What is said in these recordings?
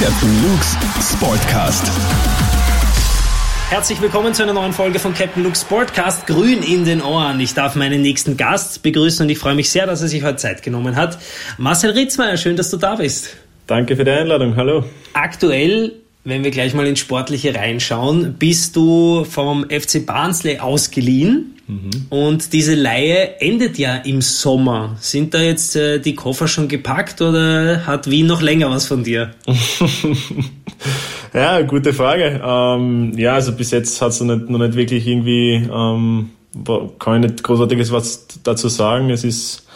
Captain Luke's Sportcast. Herzlich willkommen zu einer neuen Folge von Captain Luke's Sportcast. Grün in den Ohren. Ich darf meinen nächsten Gast begrüßen und ich freue mich sehr, dass er sich heute Zeit genommen hat. Marcel Ritzmeier, schön, dass du da bist. Danke für die Einladung. Hallo. Aktuell wenn wir gleich mal ins Sportliche reinschauen, bist du vom FC Barnsley ausgeliehen und diese Laie endet ja im Sommer. Sind da jetzt äh, die Koffer schon gepackt oder hat Wien noch länger was von dir? ja, gute Frage. Ähm, ja, also bis jetzt hat es noch nicht, noch nicht wirklich irgendwie, ähm, kann ich nicht großartiges was dazu sagen. Es ist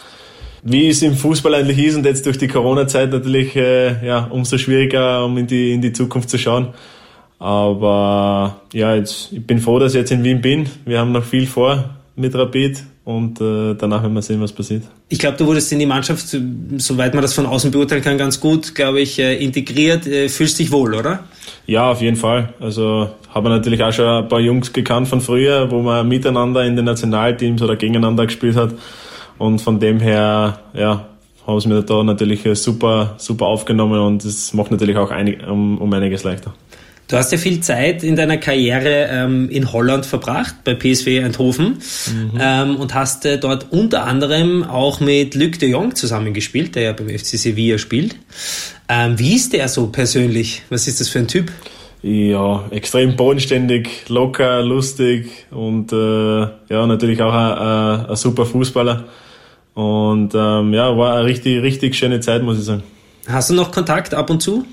wie es im Fußball eigentlich ist und jetzt durch die Corona-Zeit natürlich äh, ja, umso schwieriger, um in die, in die Zukunft zu schauen. Aber ja, jetzt, ich bin froh, dass ich jetzt in Wien bin. Wir haben noch viel vor mit Rapid und äh, danach werden wir sehen, was passiert. Ich glaube, du wurdest in die Mannschaft, soweit man das von außen beurteilen kann, ganz gut, glaube ich, äh, integriert. Äh, fühlst dich wohl, oder? Ja, auf jeden Fall. Also habe natürlich auch schon ein paar Jungs gekannt von früher, wo man miteinander in den Nationalteams oder gegeneinander gespielt hat. Und von dem her, ja, haben sie mir da natürlich super, super aufgenommen und es macht natürlich auch einig, um, um einiges leichter. Du hast ja viel Zeit in deiner Karriere ähm, in Holland verbracht, bei PSV Eindhoven, mhm. ähm, und hast äh, dort unter anderem auch mit Luc de Jong zusammengespielt, der ja beim FC Sevilla spielt. Ähm, wie ist der so persönlich? Was ist das für ein Typ? Ja, extrem bodenständig, locker, lustig und äh, ja, natürlich auch ein, ein, ein super Fußballer. Und ähm, ja, war eine richtig, richtig schöne Zeit, muss ich sagen. Hast du noch Kontakt ab und zu?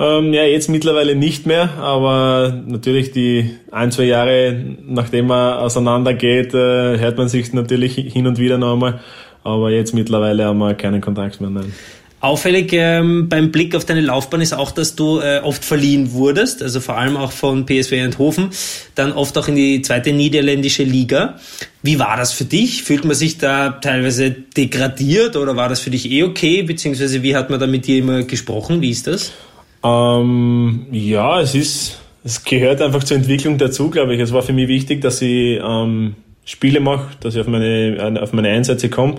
Ähm, ja, jetzt mittlerweile nicht mehr, aber natürlich die ein, zwei Jahre, nachdem man auseinandergeht, äh, hört man sich natürlich hin und wieder noch einmal. Aber jetzt mittlerweile haben wir keinen Kontakt mehr. Nein. Auffällig ähm, beim Blick auf deine Laufbahn ist auch, dass du äh, oft verliehen wurdest, also vor allem auch von PSV Eindhoven, dann oft auch in die zweite niederländische Liga. Wie war das für dich? Fühlt man sich da teilweise degradiert oder war das für dich eh okay? Beziehungsweise wie hat man da mit dir immer gesprochen? Wie ist das? Ähm, ja, es ist, es gehört einfach zur Entwicklung dazu, glaube ich. Es war für mich wichtig, dass ich ähm, Spiele mache, dass ich auf meine, auf meine Einsätze komme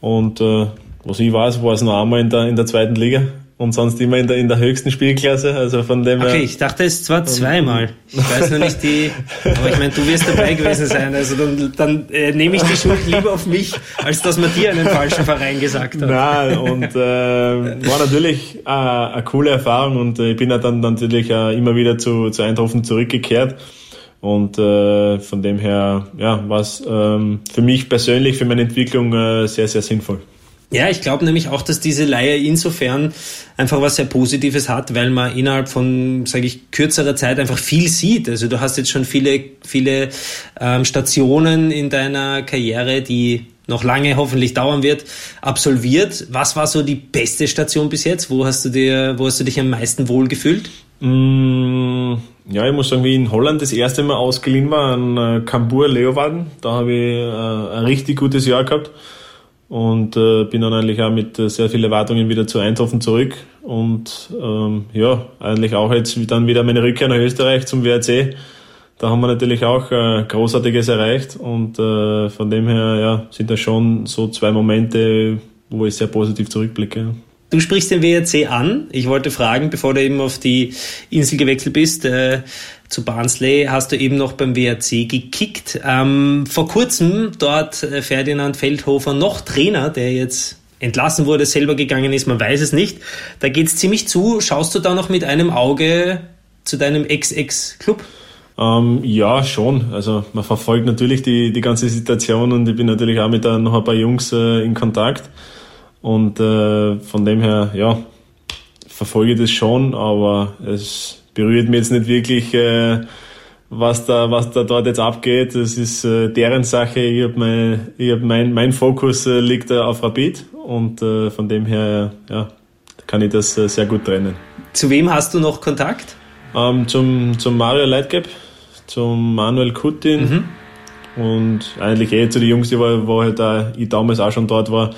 und äh, was ich weiß, war es noch einmal in der, in der zweiten Liga und sonst immer in der, in der höchsten Spielklasse. Also von dem Okay, ich dachte es zwar zweimal. Ich weiß noch nicht die, aber ich meine, du wirst dabei gewesen sein. Also dann, dann äh, nehme ich die Schuld lieber auf mich, als dass man dir einen falschen Verein gesagt hat. Nein, und äh, war natürlich äh, eine coole Erfahrung und äh, ich bin ja dann natürlich äh, immer wieder zu, zu Eindhoven zurückgekehrt. Und äh, von dem her ja, war es ähm, für mich persönlich, für meine Entwicklung äh, sehr, sehr sinnvoll. Ja, ich glaube nämlich auch, dass diese Leihe insofern einfach was sehr Positives hat, weil man innerhalb von, sage ich, kürzerer Zeit einfach viel sieht. Also du hast jetzt schon viele, viele ähm, Stationen in deiner Karriere, die noch lange hoffentlich dauern wird, absolviert. Was war so die beste Station bis jetzt? Wo hast du dir, wo hast du dich am meisten wohlgefühlt? Mm, ja, ich muss sagen, wie in Holland das erste Mal ausgeliehen war an äh, Kambur Leeuwarden, da habe ich äh, ein richtig gutes Jahr gehabt und äh, bin dann eigentlich auch mit äh, sehr vielen Erwartungen wieder zu Eindhoven zurück und ähm, ja, eigentlich auch jetzt dann wieder meine Rückkehr nach Österreich zum WRC. Da haben wir natürlich auch äh, Großartiges erreicht und äh, von dem her ja, sind das schon so zwei Momente, wo ich sehr positiv zurückblicke. Du sprichst den WRC an. Ich wollte fragen, bevor du eben auf die Insel gewechselt bist, äh, zu Barnsley, hast du eben noch beim WRC gekickt. Ähm, vor kurzem dort äh, Ferdinand Feldhofer, noch Trainer, der jetzt entlassen wurde, selber gegangen ist, man weiß es nicht. Da geht's ziemlich zu. Schaust du da noch mit einem Auge zu deinem Ex-Ex-Club? Ähm, ja, schon. Also man verfolgt natürlich die, die ganze Situation und ich bin natürlich auch mit da noch ein paar Jungs äh, in Kontakt. Und äh, von dem her, ja, verfolge ich das schon, aber es berührt mich jetzt nicht wirklich, äh, was da, was da dort jetzt abgeht. Das ist äh, deren Sache. Ich habe mein, ich hab mein, mein Fokus äh, liegt äh, auf Rapid und äh, von dem her, ja, kann ich das äh, sehr gut trennen. Zu wem hast du noch Kontakt? Ähm, zum, zum Mario Leitgeb, zum Manuel Kutin mhm. und eigentlich eh zu den Jungs, die wo, wo halt da, ich damals auch schon dort war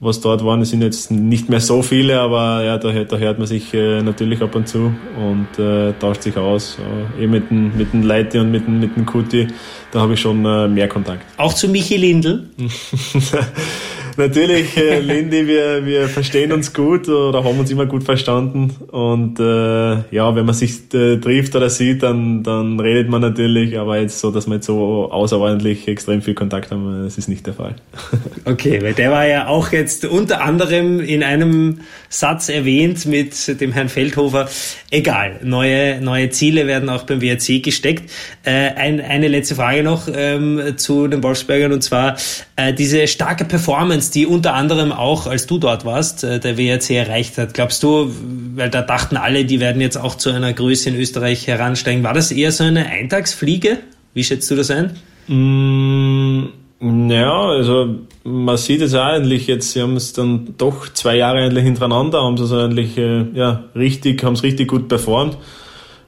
was dort waren. Es sind jetzt nicht mehr so viele, aber ja, da, da hört man sich äh, natürlich ab und zu und äh, tauscht sich aus. Äh, eben mit dem, mit dem Leite und mit dem, mit dem Kuti, da habe ich schon äh, mehr Kontakt. Auch zu Michi Lindl? natürlich, äh, Lindy, wir, wir verstehen uns gut oder haben uns immer gut verstanden. Und äh, ja, wenn man sich äh, trifft oder sieht, dann, dann redet man natürlich, aber jetzt so, dass wir jetzt so außerordentlich extrem viel Kontakt haben, das ist nicht der Fall. Okay, weil der war ja auch jetzt unter anderem in einem Satz erwähnt mit dem Herrn Feldhofer. Egal, neue, neue Ziele werden auch beim WRC gesteckt. Äh, ein, eine letzte Frage noch ähm, zu den Wolfsbergern und zwar äh, diese starke Performance, die unter anderem auch, als du dort warst, äh, der WRC erreicht hat. Glaubst du, weil da dachten alle, die werden jetzt auch zu einer Größe in Österreich heransteigen, war das eher so eine Eintagsfliege? Wie schätzt du das ein? Mm, ja, also man sieht es eigentlich jetzt, sie haben es dann doch zwei Jahre eigentlich hintereinander, haben es eigentlich äh, ja, richtig, haben es richtig gut performt.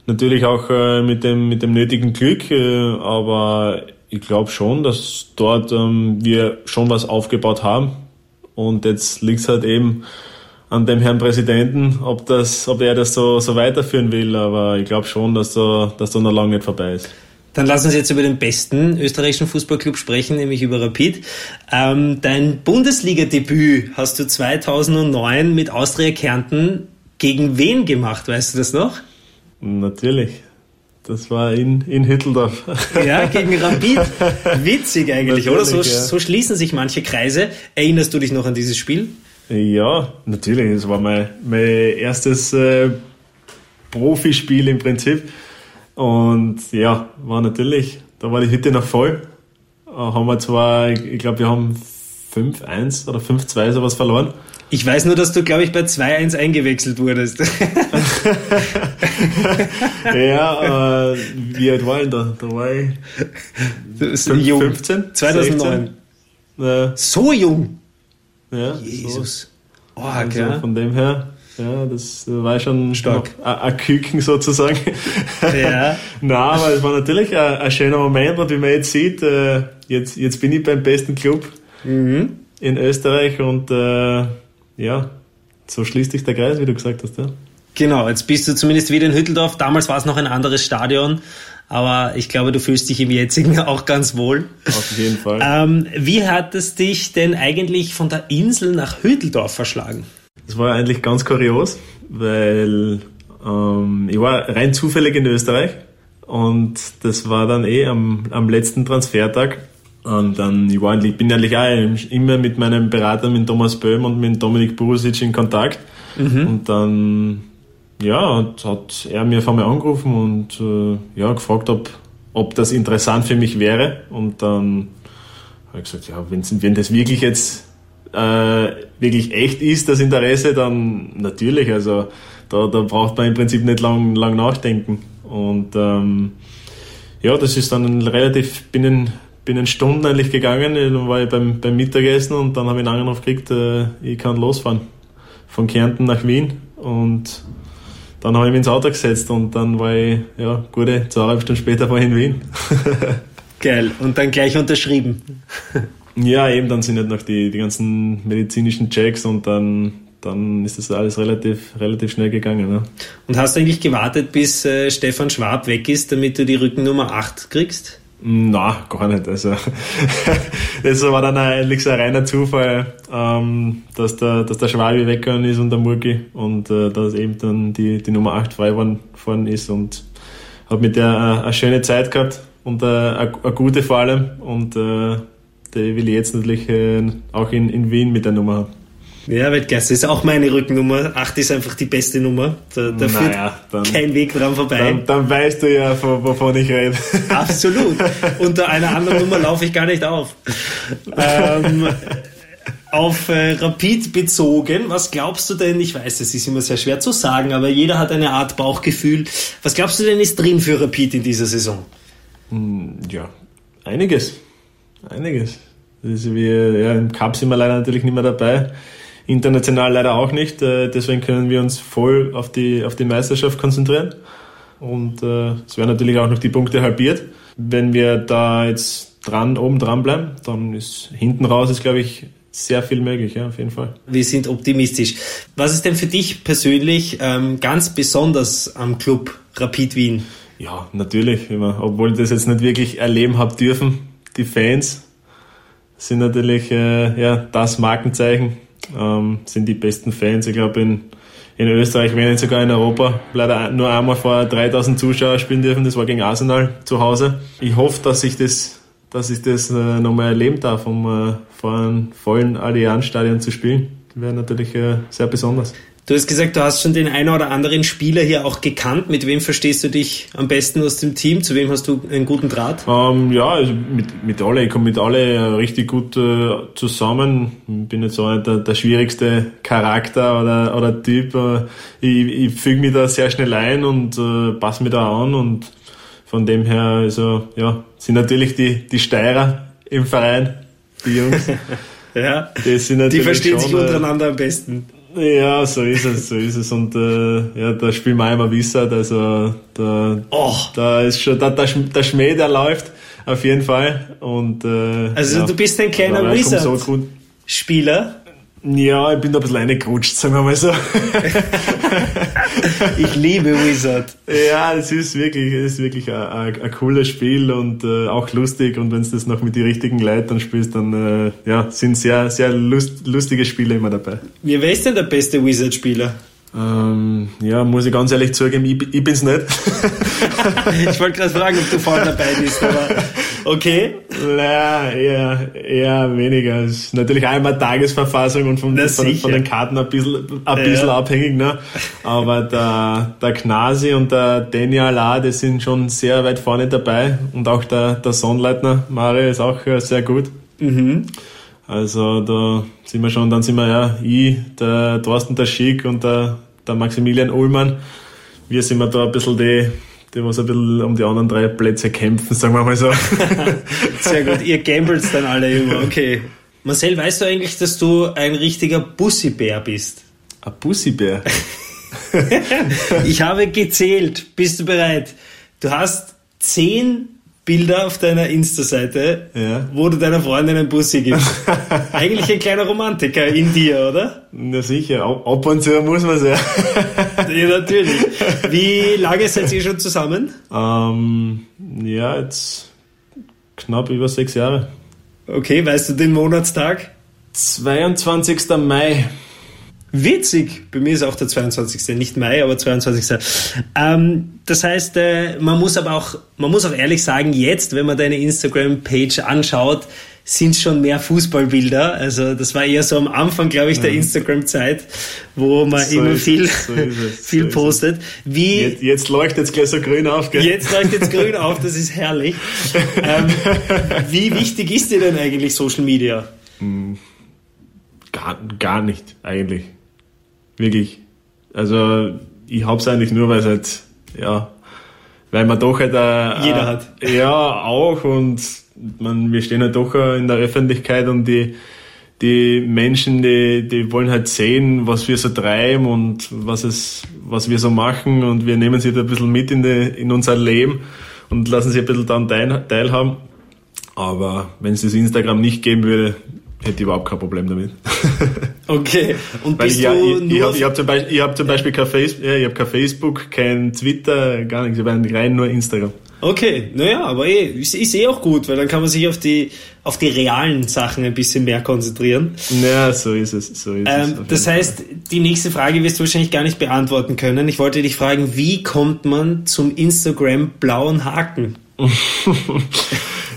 Natürlich auch äh, mit dem mit dem nötigen Glück, aber ich glaube schon, dass dort ähm, wir schon was aufgebaut haben. Und jetzt liegt es halt eben an dem Herrn Präsidenten, ob, das, ob er das so, so weiterführen will. Aber ich glaube schon, dass da, dass da noch lange nicht vorbei ist. Dann lass uns jetzt über den besten österreichischen Fußballclub sprechen, nämlich über Rapid. Ähm, dein Bundesliga-Debüt hast du 2009 mit Austria Kärnten gegen wen gemacht, weißt du das noch? Natürlich. Das war in, in Hütteldorf. Ja, gegen Rapid. Witzig eigentlich, oder? So, ja. so schließen sich manche Kreise. Erinnerst du dich noch an dieses Spiel? Ja, natürlich. Das war mein, mein erstes äh, Profispiel im Prinzip. Und ja, war natürlich, da war die Hütte noch voll. Äh, haben wir zwar, ich glaube, wir haben 5-1 oder 5-2 sowas verloren. Ich weiß nur, dass du, glaube ich, bei 2-1 eingewechselt wurdest. ja, äh, wie alt war ich da? Da war ich 15? 2009. Ja. So jung? Ja. Jesus. So. Oh, okay. Also von dem her, ja, das war schon stark. Ein Küken sozusagen. Ja. Nein, aber es war natürlich ein, ein, schöner Moment und wie man jetzt sieht, äh, jetzt, jetzt bin ich beim besten Club mhm. in Österreich und äh, ja, so schließt sich der Kreis, wie du gesagt hast. Ja. Genau, jetzt bist du zumindest wieder in Hütteldorf. Damals war es noch ein anderes Stadion, aber ich glaube, du fühlst dich im jetzigen auch ganz wohl. Auf jeden Fall. Ähm, wie hat es dich denn eigentlich von der Insel nach Hütteldorf verschlagen? Das war eigentlich ganz kurios, weil ähm, ich war rein zufällig in Österreich und das war dann eh am, am letzten Transfertag und dann, ich, war eigentlich, bin eigentlich auch immer mit meinem Berater, mit Thomas Böhm und mit Dominik Burusic in Kontakt. Mhm. Und dann, ja, hat, er mir von mir angerufen und äh, ja, gefragt, ob, ob das interessant für mich wäre. Und dann habe ich gesagt, ja, wenn, wenn das wirklich jetzt äh, wirklich echt ist, das Interesse, dann natürlich. Also da, da braucht man im Prinzip nicht lang, lang nachdenken. Und ähm, ja, das ist dann relativ binnen bin in Stunden eigentlich gegangen, dann war ich beim, beim Mittagessen und dann habe ich einen Anruf gekriegt, äh, ich kann losfahren. Von Kärnten nach Wien und dann habe ich mich ins Auto gesetzt und dann war ich, ja, gute zweieinhalb Stunden später war ich in Wien. Geil. Und dann gleich unterschrieben. ja, eben, dann sind halt noch die, die ganzen medizinischen Checks und dann, dann ist das alles relativ, relativ schnell gegangen. Ne? Und hast du eigentlich gewartet, bis äh, Stefan Schwab weg ist, damit du die Rückennummer 8 kriegst? Na, gar nicht. Also das war dann eigentlich so ein reiner Zufall, ähm, dass der, dass der Schwabi weggegangen ist und der Murki und äh, dass eben dann die, die Nummer 8 frei geworden ist und habe mit der äh, eine schöne Zeit gehabt und äh, eine, eine gute vor allem und äh, die will ich jetzt natürlich äh, auch in, in Wien mit der Nummer haben. Ja, Weltgeist ist auch meine Rückennummer. 8 ist einfach die beste Nummer. Da, da führt dann, kein Weg dran vorbei. Dann, dann weißt du ja, wovon ich rede. Absolut. Unter einer anderen Nummer laufe ich gar nicht auf. Ähm, auf äh, Rapid bezogen, was glaubst du denn, ich weiß, es ist immer sehr schwer zu sagen, aber jeder hat eine Art Bauchgefühl. Was glaubst du denn ist drin für Rapid in dieser Saison? Hm, ja, einiges. Einiges. Das ist wie, ja, Im Cup sind wir leider natürlich nicht mehr dabei. International leider auch nicht. Äh, deswegen können wir uns voll auf die, auf die Meisterschaft konzentrieren. Und äh, es werden natürlich auch noch die Punkte halbiert. Wenn wir da jetzt dran, oben dran bleiben, dann ist hinten raus ist, glaube ich, sehr viel möglich, ja, auf jeden Fall. Wir sind optimistisch. Was ist denn für dich persönlich ähm, ganz besonders am Club Rapid Wien? Ja, natürlich, obwohl ich das jetzt nicht wirklich erleben habe dürfen, die Fans, sind natürlich äh, ja, das Markenzeichen, ähm, sind die besten Fans. Ich glaube, in, in Österreich, wenn nicht sogar in Europa, leider nur einmal vor 3000 Zuschauern spielen dürfen. Das war gegen Arsenal zu Hause. Ich hoffe, dass ich das, dass ich das äh, nochmal erleben darf, um äh, vor einem vollen Allianz-Stadion zu spielen. Das wäre natürlich äh, sehr besonders. Du hast gesagt, du hast schon den einen oder anderen Spieler hier auch gekannt. Mit wem verstehst du dich am besten aus dem Team? Zu wem hast du einen guten Draht? Ähm, ja, also mit, mit alle. Ich komme mit alle richtig gut äh, zusammen. Ich bin jetzt so einer der, der schwierigste Charakter oder, oder Typ. Äh, ich ich füge mich da sehr schnell ein und äh, passe mich da an und von dem her, also, ja, sind natürlich die, die Steirer im Verein, die Jungs. ja, die, sind natürlich die verstehen schon, sich äh, untereinander am besten. Ja, so ist es, so ist es. Und äh, ja, da spielen wir einmal Wissert, also da, oh. da ist schon da, der, der Schmäh, der läuft auf jeden Fall. Und, äh, also ja, du bist ein kleiner Wizard-Spieler. Ja, ich bin da ein bisschen reingerutscht, sagen wir mal so. ich liebe Wizard. Ja, es ist wirklich, es ist wirklich ein, ein, ein cooles Spiel und äh, auch lustig. Und wenn du das noch mit den richtigen Leuten spielst, dann äh, ja, sind sehr, sehr lust, lustige Spiele immer dabei. Wie wer ist denn der beste Wizard-Spieler? Ähm, ja, muss ich ganz ehrlich zugeben, ich, ich bin's nicht. ich wollte gerade fragen, ob du vorne dabei bist, aber okay. Naja, eher, eher weniger. Es ist natürlich einmal Tagesverfassung und von, von, von, den Karten ein bisschen, ein bisschen ja. abhängig, ne? Aber der, der Knasi und der Daniel A, die sind schon sehr weit vorne dabei und auch der, der Sonnleitner Mario ist auch äh, sehr gut. Mhm. Also da sind wir schon, dann sind wir ja ich, der Thorsten der Schick und der, der Maximilian Ullmann. Wir sind wir da ein bisschen die, die was ein bisschen um die anderen drei Plätze kämpfen, sagen wir mal so. Sehr gut, ihr gambelt dann alle immer, okay. Marcel, weißt du eigentlich, dass du ein richtiger Bussibär bist? Ein Bussibär? ich habe gezählt. Bist du bereit? Du hast zehn Bilder auf deiner Insta-Seite, ja. wo du deiner Freundin einen Bussi gibst. Eigentlich ein kleiner Romantiker in dir, oder? Na sicher, ab und zu muss man es ja. ja, natürlich. Wie lange seid ihr schon zusammen? Ähm, ja, jetzt knapp über sechs Jahre. Okay, weißt du den Monatstag? 22. Mai. Witzig, bei mir ist auch der 22. Nicht Mai, aber 22. Ähm, das heißt, äh, man muss aber auch, man muss auch ehrlich sagen, jetzt, wenn man deine Instagram-Page anschaut, sind schon mehr Fußballbilder. Also das war eher so am Anfang, glaube ich, der Instagram-Zeit, wo man so immer viel, so viel so postet. Wie, jetzt, jetzt leuchtet es gleich so grün auf, gell? Jetzt leuchtet es grün auf, das ist herrlich. ähm, wie wichtig ist dir denn eigentlich Social Media? Hm, gar, gar nicht, eigentlich. Wirklich. Also ich hab's eigentlich nur, weil es halt, ja, weil man doch halt äh, jeder hat. Ja, auch und man, wir stehen halt doch in der Öffentlichkeit und die die Menschen, die, die wollen halt sehen, was wir so treiben und was es, was wir so machen und wir nehmen sie da ein bisschen mit in, die, in unser Leben und lassen sie ein bisschen daran teil, teilhaben. Aber wenn es das Instagram nicht geben würde, hätte ich überhaupt kein Problem damit. Okay. Und Weil bist ich, du ich, ich, habe hab zum Beispiel, ich hab zum Beispiel kein, Face, ja, ich hab kein Facebook, kein Twitter, gar nichts. Ich habe rein nur Instagram. Okay, naja, aber eh, ist, ist eh auch gut, weil dann kann man sich auf die, auf die realen Sachen ein bisschen mehr konzentrieren. Ja, so ist es. So ist ähm, es das heißt, die nächste Frage wirst du wahrscheinlich gar nicht beantworten können. Ich wollte dich fragen, wie kommt man zum Instagram blauen Haken?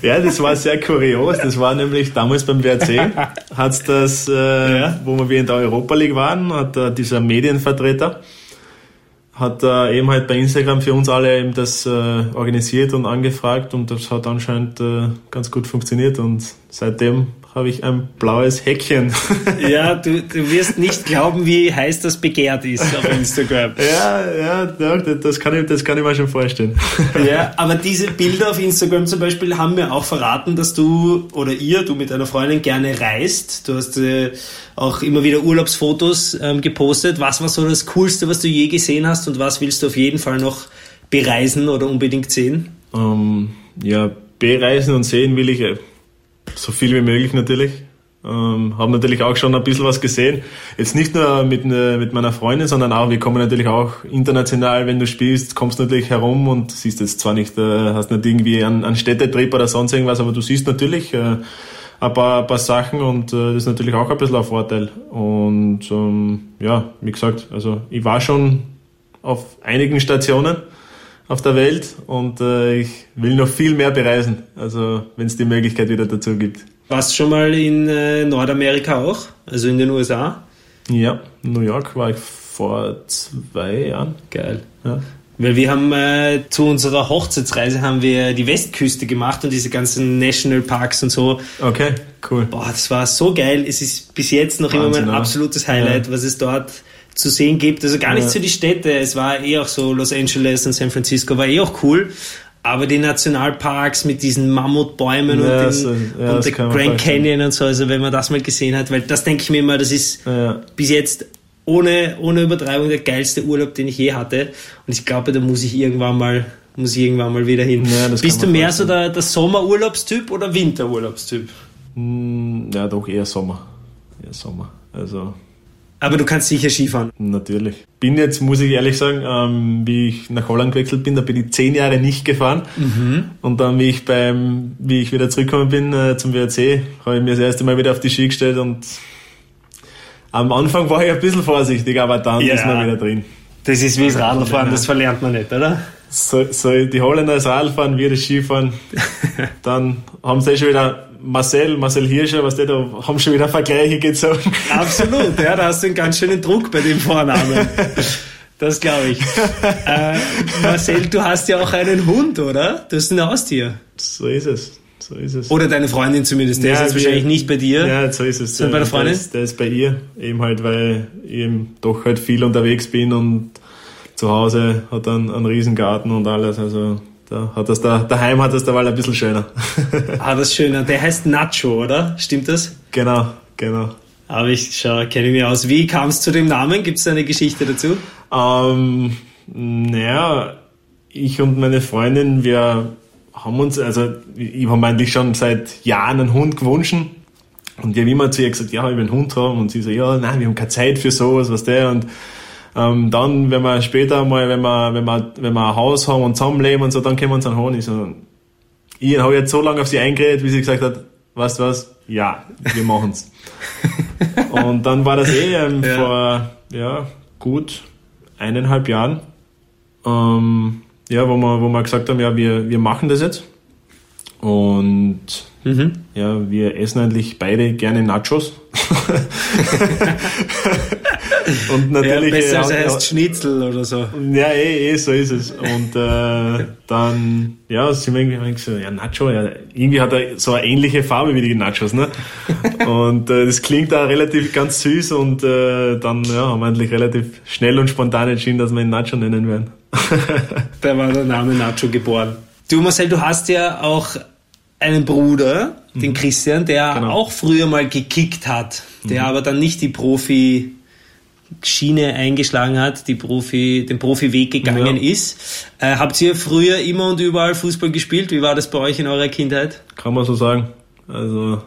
Ja, das war sehr kurios. Das war nämlich damals beim WRC, hat's das, äh, ja. wo wir in der Europa League waren, hat äh, dieser Medienvertreter hat äh, eben halt bei Instagram für uns alle eben das äh, organisiert und angefragt und das hat anscheinend äh, ganz gut funktioniert und seitdem habe ich ein blaues Häkchen. Ja, du, du wirst nicht glauben, wie heiß das begehrt ist auf Instagram. ja, ja, das kann ich, das kann ich mir schon vorstellen. Ja, aber diese Bilder auf Instagram zum Beispiel haben mir auch verraten, dass du oder ihr, du mit deiner Freundin gerne reist. Du hast äh, auch immer wieder Urlaubsfotos ähm, gepostet. Was war so das Coolste, was du je gesehen hast und was willst du auf jeden Fall noch bereisen oder unbedingt sehen? Um, ähm, ja, bereisen und sehen will ich äh, so viel wie möglich natürlich. Ähm, haben natürlich auch schon ein bisschen was gesehen. Jetzt nicht nur mit, ne, mit meiner Freundin, sondern auch, wir kommen natürlich auch international, wenn du spielst, kommst natürlich herum und siehst jetzt zwar nicht, äh, hast nicht irgendwie einen, einen Städtetrip oder sonst irgendwas, aber du siehst natürlich äh, ein paar, ein paar Sachen und äh, das ist natürlich auch ein bisschen ein Vorteil. Und ähm, ja, wie gesagt, also ich war schon auf einigen Stationen auf der Welt und äh, ich will noch viel mehr bereisen, also wenn es die Möglichkeit wieder dazu gibt. Warst du schon mal in äh, Nordamerika auch, also in den USA? Ja, New York war ich vor zwei Jahren. Geil. Ja. Weil wir haben äh, zu unserer Hochzeitsreise haben wir die Westküste gemacht und diese ganzen Nationalparks und so. Okay, cool. Boah, das war so geil. Es ist bis jetzt noch Wahnsinn, immer mein absolutes Highlight, ja. was es dort zu sehen gibt. Also gar nicht ja. so die Städte. Es war eh auch so Los Angeles und San Francisco war eh auch cool. Aber die Nationalparks mit diesen Mammutbäumen ja, und, den, so, ja, und der Grand Canyon und so, also wenn man das mal gesehen hat, weil das denke ich mir immer, das ist bis jetzt ohne, ohne Übertreibung der geilste Urlaub, den ich je hatte. Und ich glaube, da muss ich irgendwann mal, muss ich irgendwann mal wieder hin. Ja, Bist du mehr so der, der Sommerurlaubstyp oder Winterurlaubstyp? Hm, ja, doch eher Sommer. Eher Sommer. Also. Aber du kannst sicher Skifahren. Natürlich. Bin jetzt, muss ich ehrlich sagen, ähm, wie ich nach Holland gewechselt bin, da bin ich zehn Jahre nicht gefahren. Mhm. Und dann, wie ich beim, wie ich wieder zurückgekommen bin äh, zum WRC, habe ich mir das erste Mal wieder auf die Ski gestellt und am Anfang war ich ein bisschen vorsichtig, aber dann ja. ist man wieder drin. Das ist wie das Radlfahren, das verlernt man nicht, oder? So, so die Holländer das Radfahren, wir das Skifahren. dann haben sie eh schon wieder Marcel, Marcel Hirscher, was der da haben schon wieder Vergleiche gezogen. Absolut, ja, da hast du einen ganz schönen Druck bei dem Vornamen. Das glaube ich. Äh, Marcel, du hast ja auch einen Hund, oder? Du hast ein Haustier. So ist es. So ist es. Oder deine Freundin zumindest, der ja, ist jetzt wahrscheinlich nicht bei dir. Ja, so ist es. Sondern bei der Freundin? Der ist, der ist bei ihr, eben halt, weil ich eben doch halt viel unterwegs bin und zu Hause hat dann einen Riesengarten und alles, also da hat das da, daheim hat das da mal ein bisschen schöner. ah, das ist schöner. Der heißt Nacho, oder? Stimmt das? Genau, genau. Aber ich schau, kenne mich aus. Wie kam es zu dem Namen? Gibt es eine Geschichte dazu? Ähm, naja, ich und meine Freundin, wir haben uns, also ich habe eigentlich schon seit Jahren einen Hund gewünscht. Und wir haben immer zu ihr gesagt, ja, ich will einen Hund haben. Und sie so, ja, nein, wir haben keine Zeit für sowas, was der. Und ähm, dann, wenn wir später mal, wenn wir, wenn wir, wenn wir ein Haus haben und zusammenleben und so, dann können wir uns einen holen. Ich so, ich habe jetzt so lange auf sie eingeredet, wie sie gesagt hat, weißt du was? Ja, wir machen's. und dann war das eh ähm, ja. vor, ja, gut eineinhalb Jahren. Ähm, ja, wo wir, wo wir gesagt haben, ja, wir, wir machen das jetzt. Und mhm. ja, wir essen eigentlich beide gerne Nachos. und natürlich. Ja, besser als er heißt Schnitzel oder so. Ja, eh, eh, so ist es. Und äh, dann, ja, sind wir irgendwie so, ja, Nacho, ja, irgendwie hat er so eine ähnliche Farbe wie die Nachos, ne? und äh, das klingt da relativ ganz süß und äh, dann ja, haben wir eigentlich relativ schnell und spontan entschieden, dass wir ihn Nacho nennen werden. da war der Name Nacho geboren. Du Marcel, du hast ja auch einen Bruder, mhm. den Christian, der genau. auch früher mal gekickt hat, der mhm. aber dann nicht die Profi Schiene eingeschlagen hat, die Profi, den Profiweg gegangen ja. ist. Äh, habt ihr früher immer und überall Fußball gespielt? Wie war das bei euch in eurer Kindheit? Kann man so sagen. Also,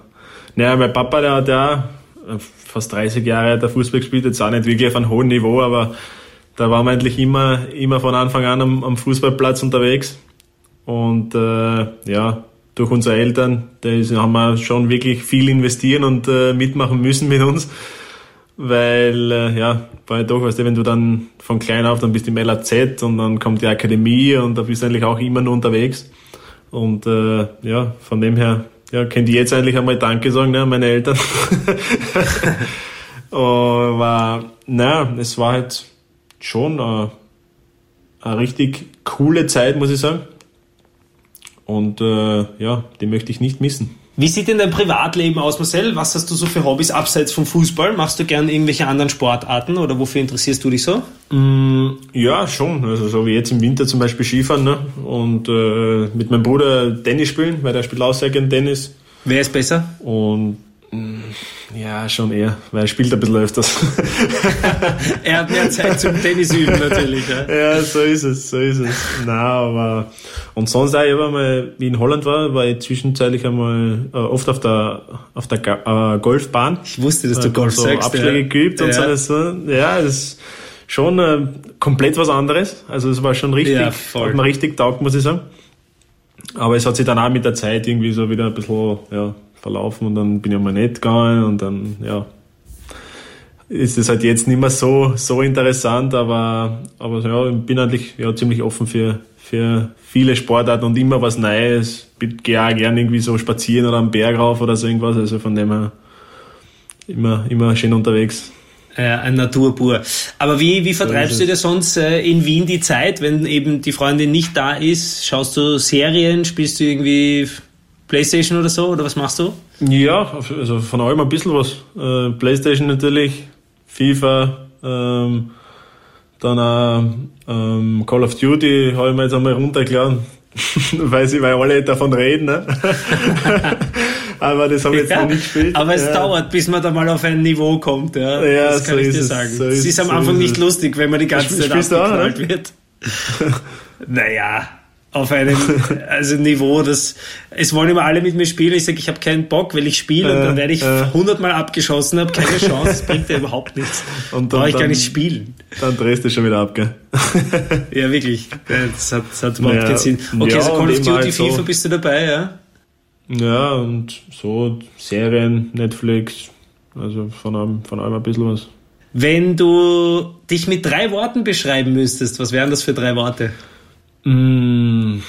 naja, mein Papa, der hat ja fast 30 Jahre hat Fußball gespielt, jetzt auch nicht wirklich auf einem hohen Niveau, aber da waren wir eigentlich immer, immer von Anfang an am, am Fußballplatz unterwegs. Und äh, ja, durch unsere Eltern, da haben wir schon wirklich viel investieren und äh, mitmachen müssen mit uns. Weil, äh, ja, weil doch, weißt du, wenn du dann von klein auf, dann bist du im LAZ und dann kommt die Akademie und da bist du eigentlich auch immer nur unterwegs. Und äh, ja, von dem her, ja, könnt ihr jetzt eigentlich einmal Danke sagen, ne, meine Eltern. Aber, naja, es war halt schon eine, eine richtig coole Zeit, muss ich sagen. Und äh, ja, die möchte ich nicht missen. Wie sieht denn dein Privatleben aus, Marcel? Was hast du so für Hobbys abseits vom Fußball? Machst du gern irgendwelche anderen Sportarten oder wofür interessierst du dich so? Mm, ja, schon. Also so wie jetzt im Winter zum Beispiel Skifahren ne? und äh, mit meinem Bruder Tennis spielen, weil der spielt auch sehr gern Tennis. Wer ist besser? Und ja, schon eher, weil er spielt ein bisschen öfters. er hat mehr Zeit zum Tennis üben natürlich. Ja. ja, so ist es, so ist es. Na, aber und sonst auch, ich war mal, wie in Holland war, war ich zwischenzeitlich einmal äh, oft auf der auf der äh, Golfbahn. Ich wusste, dass du Golf so sagst. Abschläge ja. geübt und ja. so. Ja, das ist schon äh, komplett was anderes. Also es war schon richtig, ja, voll. hat mir richtig taugt, muss ich sagen. Aber es hat sich dann auch mit der Zeit irgendwie so wieder ein bisschen ja, verlaufen und dann bin ich mal nicht gegangen und dann, ja, ist es halt jetzt nicht mehr so, so interessant, aber, aber ja, ich bin eigentlich ja, ziemlich offen für, für viele Sportarten und immer was Neues. Ich gehe auch gerne irgendwie so spazieren oder am Berg rauf oder so irgendwas, also von dem her immer, immer schön unterwegs. Äh, ein Naturpur. Aber wie, wie vertreibst so du dir sonst äh, in Wien die Zeit, wenn eben die Freundin nicht da ist? Schaust du Serien? Spielst du irgendwie Playstation oder so? Oder was machst du? Ja, also von allem ein bisschen was. Äh, Playstation natürlich, FIFA, ähm, dann auch ähm, Call of Duty habe ich mir jetzt einmal runtergeladen, weil sie weil alle davon reden. Ne? aber das habe ich jetzt ja, noch nicht gespielt. Aber es ja. dauert, bis man da mal auf ein Niveau kommt. Ja, ja das kann so ich dir es, sagen. So es ist, am Anfang so nicht lustig, wenn man die ganze Zeit abgeknallt wird. naja, auf einem also Niveau, das es wollen immer alle mit mir spielen. Ich sage, ich habe keinen Bock, weil ich spiele äh, und dann werde ich hundertmal äh. abgeschossen, habe keine Chance, das bringt ja überhaupt nichts. Und dann, Brauche ich gar nicht spielen. Dann drehst du schon wieder ab, gell? ja, wirklich. Das hat, das hat überhaupt naja, keinen Sinn. Okay, ja, so Call of Duty, halt FIFA bist du dabei, ja? Ja, und so Serien, Netflix, also von allem, von allem ein bisschen was. Wenn du dich mit drei Worten beschreiben müsstest, was wären das für drei Worte? Mmh,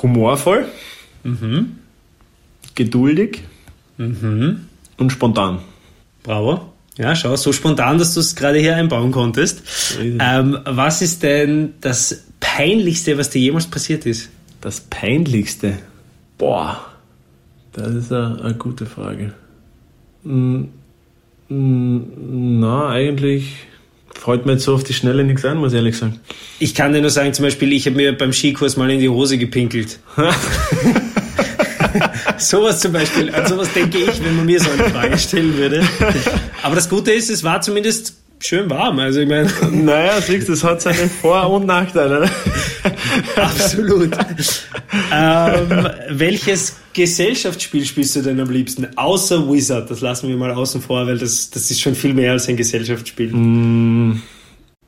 humorvoll, mhm. geduldig mhm. und spontan. Bravo. Ja, schau, so spontan, dass du es gerade hier einbauen konntest. Ähm, was ist denn das Peinlichste, was dir jemals passiert ist? Das Peinlichste? Boah, das ist eine, gute Frage. Hm, na, eigentlich freut mir jetzt so auf die Schnelle nichts ein, muss ich ehrlich sagen. Ich kann dir nur sagen, zum Beispiel, ich habe mir beim Skikurs mal in die Hose gepinkelt. sowas zum Beispiel, an sowas denke ich, wenn man mir so eine Frage stellen würde. Aber das Gute ist, es war zumindest schön warm. Also ich meine. Naja, siehst das hat seine Vor- und Nachteile. Absolut. ähm, welches Gesellschaftsspiel spielst du denn am liebsten? Außer Wizard, das lassen wir mal außen vor, weil das, das ist schon viel mehr als ein Gesellschaftsspiel. Mm,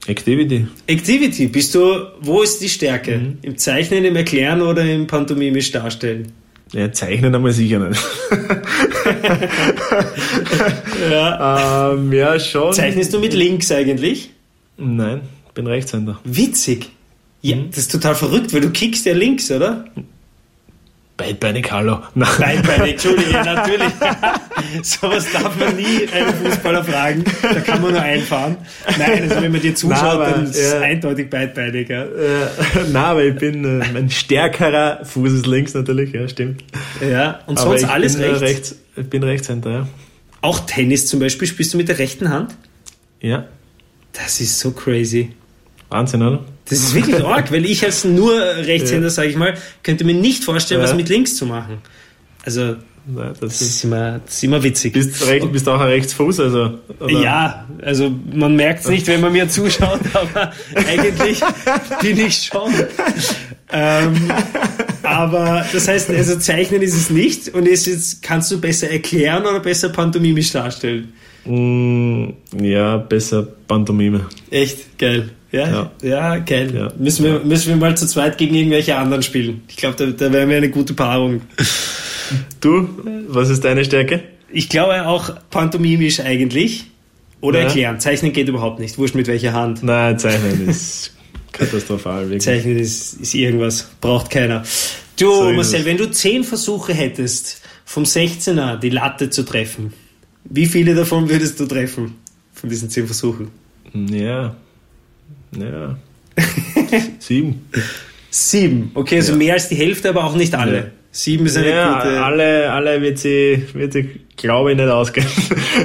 Activity. Activity, bist du, wo ist die Stärke? Mhm. Im Zeichnen, im Erklären oder im Pantomimisch Darstellen? Ja, zeichnen einmal sicher nicht. ja. Ähm, ja, schon. Zeichnest du mit links eigentlich? Nein, bin Rechtshänder. Witzig. Ja, mhm. das ist total verrückt, weil du kickst ja links, oder? Beidbeinig, hallo. Beidbeinig, Entschuldige, natürlich. Sowas darf man nie einen Fußballer fragen. Da kann man nur einfahren. Nein, also wenn man dir zuschaut, Nein, aber, dann ist es ja. eindeutig beidbeinig. Ja. Äh, Nein, aber ich bin äh, ein stärkerer Fuß ist links natürlich, ja, stimmt. Ja, und aber sonst alles bin, rechts? rechts? Ich bin Rechtshänder, ja. Auch Tennis zum Beispiel, spielst du mit der rechten Hand? Ja. Das ist so crazy. Wahnsinn, oder? Das ist wirklich arg, weil ich als nur Rechtshänder, ja. sage ich mal, könnte mir nicht vorstellen, ja. was mit links zu machen. Also, Nein, das, das, ist immer, das ist immer witzig. Bist du bist auch ein Rechtsfuß? Also, oder? Ja, also man merkt es nicht, wenn man mir zuschaut, aber eigentlich bin ich schon. Ähm, aber das heißt, also zeichnen ist es nicht und ist jetzt, kannst du besser erklären oder besser pantomimisch darstellen? Mm, ja, besser Pantomime. Echt? Geil. Ja, ja, geil. Ja. Müssen, wir, müssen wir mal zu zweit gegen irgendwelche anderen spielen. Ich glaube, da, da wären wir eine gute Paarung. Du, was ist deine Stärke? Ich glaube auch pantomimisch eigentlich. Oder ja. erklären. Zeichnen geht überhaupt nicht. Wurscht mit welcher Hand. Nein, Zeichnen ist katastrophal. Wirklich. Zeichnen ist, ist irgendwas. Braucht keiner. Du, so Marcel, wenn du zehn Versuche hättest, vom 16er die Latte zu treffen, wie viele davon würdest du treffen? Von diesen zehn Versuchen? Ja, ja. Sieben. Sieben. Okay, also ja. mehr als die Hälfte, aber auch nicht alle. Ja. Sieben ist eine ja, gute. Alle, alle wird sie, wird sie, glaube ich, nicht ausgehen.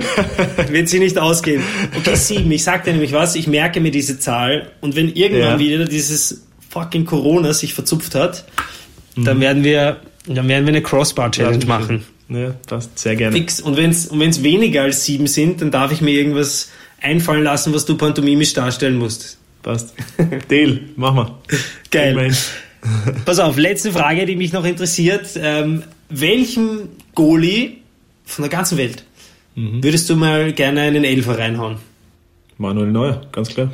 wird sie nicht ausgehen. Okay, sieben. Ich sag dir nämlich was, ich merke mir diese Zahl und wenn irgendwann ja. wieder dieses fucking Corona sich verzupft hat, mhm. dann werden wir, dann werden wir eine Crossbar-Challenge machen. Ja, das sehr gerne. Fix. Und wenn es und wenn's weniger als sieben sind, dann darf ich mir irgendwas einfallen lassen, was du pantomimisch darstellen musst. Passt. Deal, mach mal. Geil. Pass auf, letzte Frage, die mich noch interessiert. Ähm, welchem Goalie von der ganzen Welt mhm. würdest du mal gerne einen Elfer reinhauen? Manuel Neuer, ganz klar.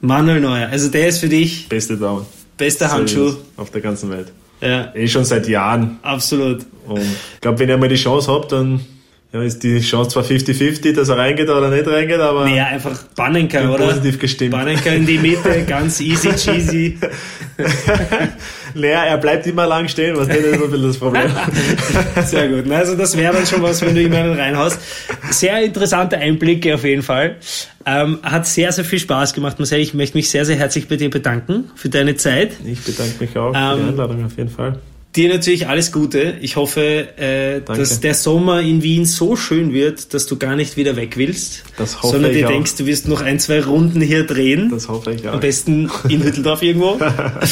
Manuel Neuer, also der ist für dich beste Daumen. Bester Handschuh auf der ganzen Welt. Ja. Eh schon seit Jahren. Absolut. Und ich glaube, wenn ich mal die Chance habe, dann ja, ist die Chance zwar 50-50, dass er reingeht oder nicht reingeht, aber Naja, einfach Banenka, bin oder? positiv gestimmt. Banenka in die Mitte, ganz easy cheesy. naja, er bleibt immer lang stehen, was nicht, ist bisschen das Problem. Sehr gut. Also das wäre dann schon was, wenn du immer einen reinhaust. Sehr interessante Einblicke auf jeden Fall. Ähm, hat sehr, sehr viel Spaß gemacht, Marcel. Ich möchte mich sehr, sehr herzlich bei dir bedanken für deine Zeit. Ich bedanke mich auch für Ähm, die Einladung auf jeden Fall. Dir natürlich alles Gute. Ich hoffe, äh, dass der Sommer in Wien so schön wird, dass du gar nicht wieder weg willst. Das hoffe sondern ich dir auch. denkst, du wirst noch ein, zwei Runden hier drehen. Das hoffe ich Am auch. besten in Hütteldorf irgendwo.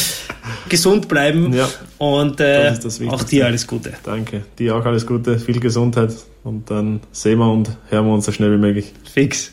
Gesund bleiben. Ja, und äh, auch dir alles Gute. Danke. Dir auch alles Gute, viel Gesundheit und dann sehen wir und hören wir uns so schnell wie möglich. Fix.